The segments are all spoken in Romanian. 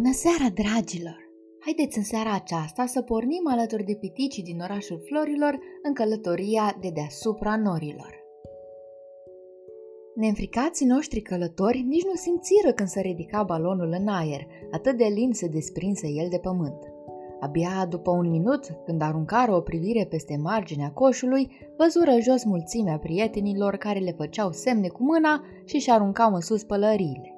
Bună seara, dragilor! Haideți în seara aceasta să pornim alături de piticii din orașul Florilor în călătoria de deasupra norilor. Neînfricații noștri călători nici nu simțiră când se ridica balonul în aer, atât de lin se desprinse el de pământ. Abia după un minut, când aruncară o privire peste marginea coșului, văzură jos mulțimea prietenilor care le făceau semne cu mâna și și aruncau în sus pălăriile.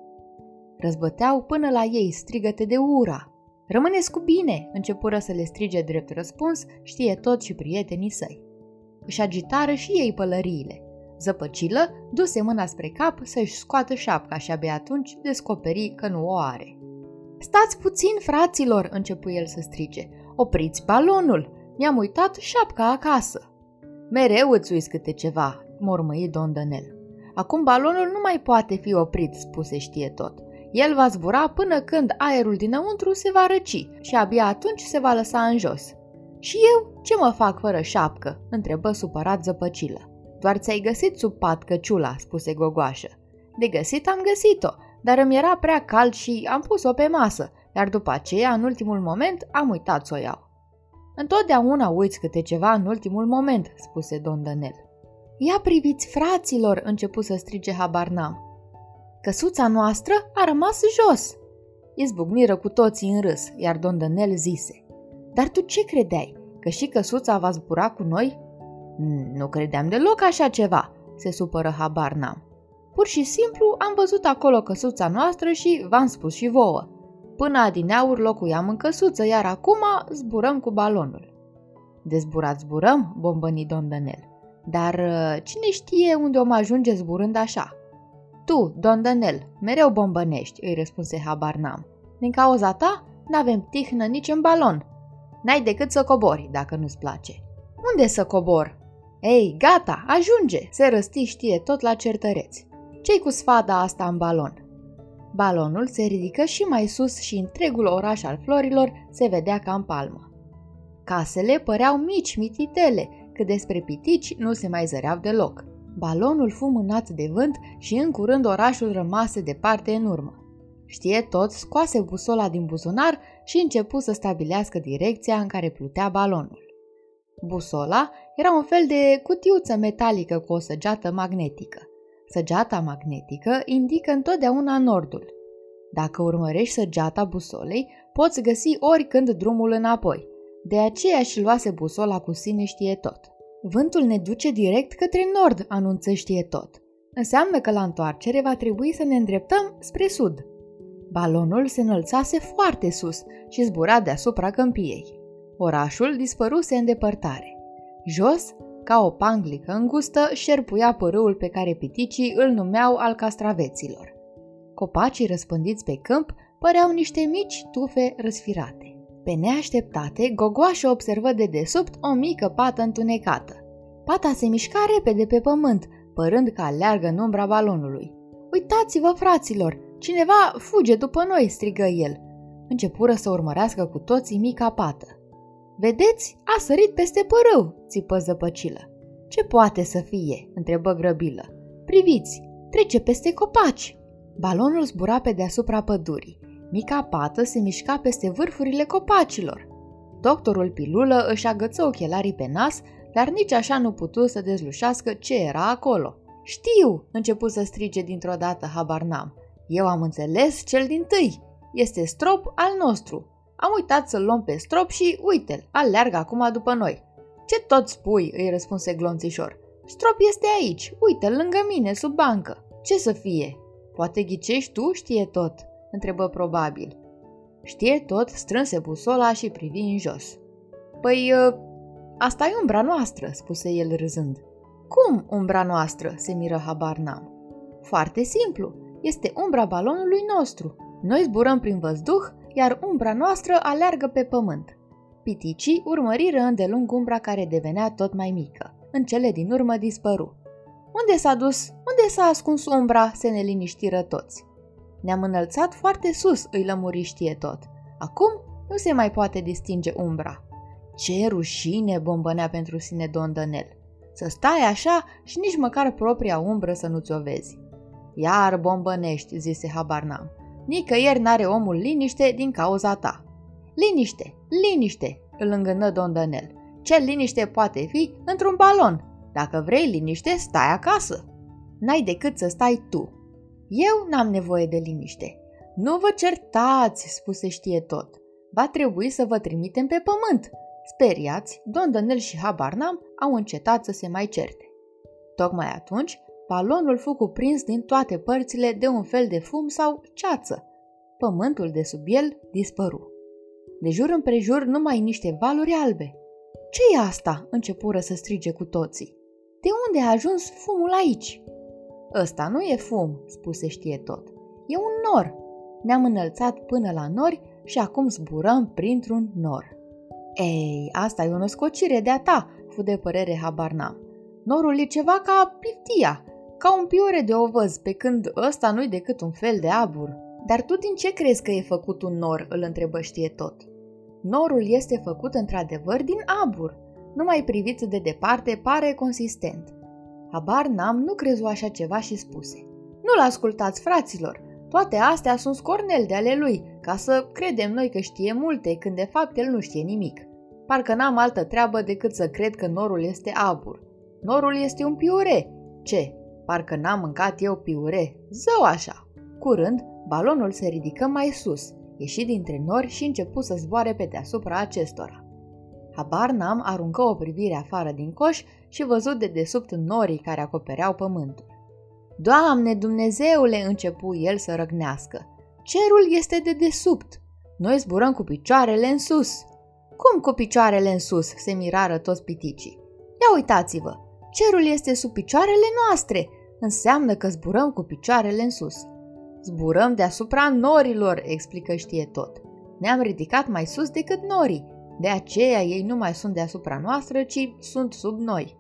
Răzbăteau până la ei strigăte de ura. Rămâneți cu bine, începură să le strige drept răspuns, știe tot și prietenii săi. Își agitară și ei pălăriile. Zăpăcilă duse mâna spre cap să-și scoată șapca și abia atunci descoperi că nu o are. Stați puțin, fraților, începu el să strige. Opriți balonul! Mi-am uitat șapca acasă. Mereu îți uiți câte ceva, mormăi Don Dănel. Acum balonul nu mai poate fi oprit, spuse știe tot. El va zbura până când aerul dinăuntru se va răci și abia atunci se va lăsa în jos. Și eu ce mă fac fără șapcă?" întrebă supărat zăpăcilă. Doar ți-ai găsit sub pat căciula," spuse gogoașă. De găsit am găsit-o, dar îmi era prea cald și am pus-o pe masă, iar după aceea, în ultimul moment, am uitat să o iau. Întotdeauna uiți câte ceva în ultimul moment, spuse Don Dănel. Ia priviți, fraților, începu să strige Habarnam. Căsuța noastră a rămas jos. Izbucniră cu toții în râs, iar Don Dănel zise. Dar tu ce credeai? Că și căsuța va zbura cu noi? Nu credeam deloc așa ceva, se supără habar n-am. Pur și simplu am văzut acolo căsuța noastră și v-am spus și vouă. Până adineaur locuiam în căsuță, iar acum zburăm cu balonul. De zburat zburăm, bombăni Don Dănel. Dar uh, cine știe unde om ajunge zburând așa? Tu, Don Dănel, mereu bombănești, îi răspunse habar n-am. Din cauza ta, n-avem tihnă nici în balon. N-ai decât să cobori, dacă nu-ți place. Unde să cobor? Ei, gata, ajunge, se răsti știe tot la certăreți. Ce-i cu sfada asta în balon? Balonul se ridică și mai sus și întregul oraș al florilor se vedea ca în palmă. Casele păreau mici mititele, că despre pitici nu se mai zăreau deloc. Balonul fu mânat de vânt și în curând orașul rămase departe în urmă. Știe tot, scoase busola din buzunar și începu să stabilească direcția în care plutea balonul. Busola era un fel de cutiuță metalică cu o săgeată magnetică. Săgeata magnetică indică întotdeauna nordul. Dacă urmărești săgeata busolei, poți găsi oricând drumul înapoi. De aceea și luase busola cu sine știe tot. Vântul ne duce direct către nord, anunță știe tot. Înseamnă că la întoarcere va trebui să ne îndreptăm spre sud. Balonul se înălțase foarte sus și zbura deasupra câmpiei. Orașul dispăruse în depărtare. Jos, ca o panglică îngustă, șerpuia părâul pe care piticii îl numeau al castraveților. Copacii răspândiți pe câmp păreau niște mici tufe răsfirate. Pe neașteptate, Gogoașă observă de desubt o mică pată întunecată. Pata se mișca repede pe pământ, părând că aleargă în umbra balonului. Uitați-vă, fraților! Cineva fuge după noi!" strigă el. Începură să urmărească cu toții mica pată. Vedeți? A sărit peste părâu!" țipă zăpăcilă. Ce poate să fie?" întrebă grăbilă. Priviți! Trece peste copaci!" Balonul zbura pe deasupra pădurii. Mica pată se mișca peste vârfurile copacilor. Doctorul Pilulă își agăță ochelarii pe nas, dar nici așa nu putu să dezlușească ce era acolo. Știu, începu să strige dintr-o dată habar n-am. Eu am înțeles cel din tâi. Este strop al nostru. Am uitat să-l luăm pe strop și uite-l, aleargă acum după noi. Ce tot spui, îi răspunse glonțișor. Strop este aici, uite-l lângă mine, sub bancă. Ce să fie? Poate ghicești tu, știe tot întrebă probabil. Știe tot, strânse busola și privi în jos. Păi, ă, asta e umbra noastră, spuse el râzând. Cum umbra noastră? se miră habar n-am. Foarte simplu, este umbra balonului nostru. Noi zburăm prin văzduh, iar umbra noastră aleargă pe pământ. Piticii urmăriră îndelung umbra care devenea tot mai mică. În cele din urmă dispăru. Unde s-a dus? Unde s-a ascuns umbra? se neliniștiră toți. Ne-am înălțat foarte sus, îi lămuri știe tot. Acum nu se mai poate distinge umbra. Ce rușine bombănea pentru sine Don Dănel. Să stai așa și nici măcar propria umbră să nu ți-o vezi. Iar bombănești, zise Habarnam. Nicăieri n-are omul liniște din cauza ta. Liniște, liniște, îl îngână Don Dănel. Ce liniște poate fi într-un balon? Dacă vrei liniște, stai acasă. N-ai decât să stai tu. Eu n-am nevoie de liniște. Nu vă certați, spuse știe tot. Va trebui să vă trimitem pe pământ. Speriați, Don Dănel și Habarnam au încetat să se mai certe. Tocmai atunci, balonul fu cuprins din toate părțile de un fel de fum sau ceață. Pământul de sub el dispăru. De jur împrejur numai niște valuri albe. ce e asta?" începură să strige cu toții. De unde a ajuns fumul aici?" Ăsta nu e fum," spuse știe tot. E un nor. Ne-am înălțat până la nori și acum zburăm printr-un nor." Ei, asta e o născocire de-a ta," fu de părere habar n-am. Norul e ceva ca piftia, ca un piure de ovăz, pe când ăsta nu-i decât un fel de abur. Dar tu din ce crezi că e făcut un nor?" îl întrebă știe tot. Norul este făcut într-adevăr din abur. Numai privit de departe pare consistent. Habar n-am, nu crezu așa ceva și spuse. Nu-l ascultați, fraților! Toate astea sunt scornel de ale lui, ca să credem noi că știe multe, când de fapt el nu știe nimic. Parcă n-am altă treabă decât să cred că norul este abur. Norul este un piure. Ce? Parcă n-am mâncat eu piure. Zău așa! Curând, balonul se ridică mai sus, ieși dintre nori și începu să zboare pe deasupra acestora. Habar n-am aruncă o privire afară din coș și văzut de desubt norii care acopereau pământul. Doamne Dumnezeule, începu el să răgnească. Cerul este de desubt. Noi zburăm cu picioarele în sus. Cum cu picioarele în sus? se mirară toți piticii. Ia uitați-vă, cerul este sub picioarele noastre. Înseamnă că zburăm cu picioarele în sus. Zburăm deasupra norilor, explică știe tot. Ne-am ridicat mai sus decât norii. De aceea ei nu mai sunt deasupra noastră, ci sunt sub noi.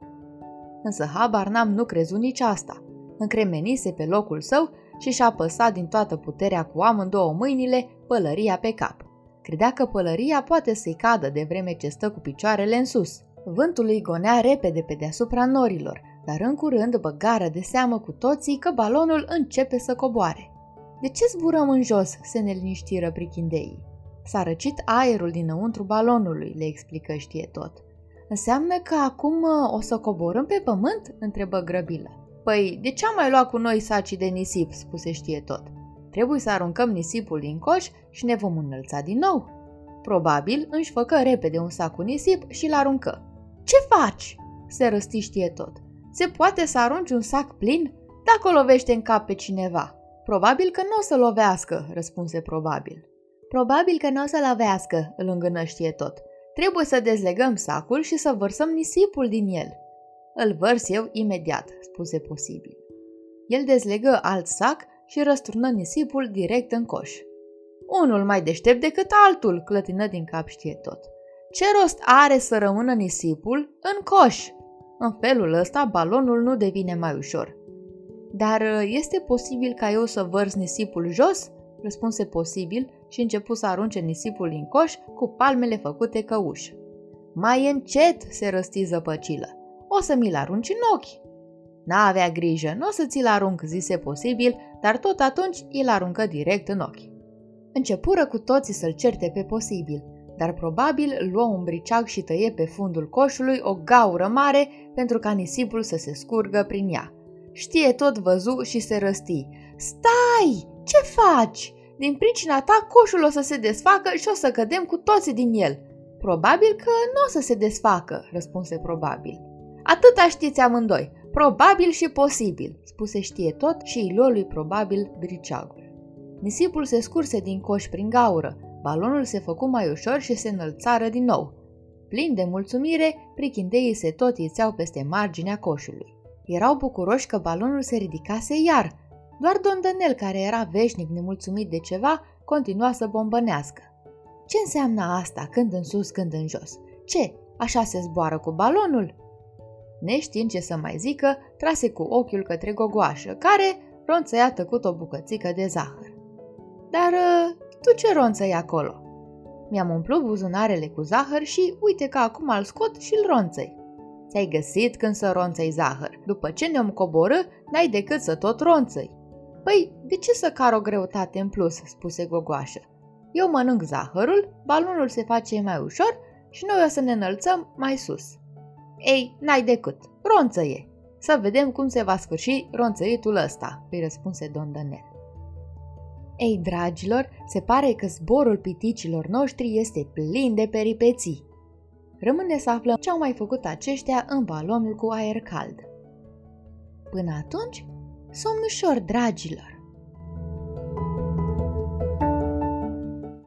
Însă habar n-am nu crezut nici asta. Încremenise pe locul său și și-a păsat din toată puterea cu amândouă mâinile pălăria pe cap. Credea că pălăria poate să-i cadă de vreme ce stă cu picioarele în sus. Vântul îi gonea repede pe deasupra norilor, dar în curând băgară de seamă cu toții că balonul începe să coboare. De ce zburăm în jos?" se neliniștiră prichindeii. S-a răcit aerul dinăuntru balonului, le explică știe tot. Înseamnă că acum uh, o să coborâm pe pământ? întrebă grăbilă. Păi, de ce am mai luat cu noi sacii de nisip, spuse știe tot. Trebuie să aruncăm nisipul din coș și ne vom înălța din nou. Probabil își făcă repede un sac cu nisip și l aruncă. Ce faci? se răsti știe tot. Se poate să arunci un sac plin? Dacă lovește în cap pe cineva. Probabil că nu o să lovească, răspunse probabil. Probabil că nu o să lovească, îl îngânăștie tot. Trebuie să dezlegăm sacul și să vărsăm nisipul din el. Îl vărs eu imediat, spuse posibil. El dezlegă alt sac și răsturnă nisipul direct în coș. Unul mai deștept decât altul, clătină din cap știe tot. Ce rost are să rămână nisipul în coș? În felul ăsta balonul nu devine mai ușor. Dar uh, este posibil ca eu să vărs nisipul jos? Răspunse posibil și începu să arunce nisipul în coș cu palmele făcute căuși. Mai încet, se răsti zăpăcilă. O să mi-l arunci în ochi. N-avea grijă, nu o să ți-l arunc, zise posibil, dar tot atunci îl aruncă direct în ochi. Începură cu toții să-l certe pe posibil, dar probabil luă un briceag și tăie pe fundul coșului o gaură mare pentru ca nisipul să se scurgă prin ea. Știe tot văzu și se răsti. Stai! Ce faci? Din pricina ta coșul o să se desfacă și o să cădem cu toții din el. Probabil că nu o să se desfacă, răspunse probabil. Atâta știți amândoi. Probabil și posibil, spuse știe tot și îi luă lui probabil briceagul. Nisipul se scurse din coș prin gaură, balonul se făcu mai ușor și se înălțară din nou. Plin de mulțumire, prichindeii se tot ițeau peste marginea coșului. Erau bucuroși că balonul se ridicase iar. Doar Don Dănel, care era veșnic nemulțumit de ceva, continua să bombănească. Ce înseamnă asta, când în sus, când în jos? Ce, așa se zboară cu balonul? Neștiind ce să mai zică, trase cu ochiul către gogoașă, care ronțăia tăcut o bucățică de zahăr. Dar ă, tu ce ronțăi acolo? Mi-am umplut buzunarele cu zahăr și uite că acum îl scot și îl ronțăi. Ți-ai găsit când să ronțăi zahăr. După ce ne-om coborâ, n-ai decât să tot ronțăi. Păi, de ce să car o greutate în plus?" spuse Gogoașă. Eu mănânc zahărul, balonul se face mai ușor și noi o să ne înălțăm mai sus." Ei, n-ai decât, ronțăie. Să vedem cum se va sfârși ronțăitul ăsta, îi răspunse Don Dănel. Ei, dragilor, se pare că zborul piticilor noștri este plin de peripeții. Rămâne să aflăm ce au mai făcut aceștia în balonul cu aer cald. Până atunci, somn ușor, dragilor!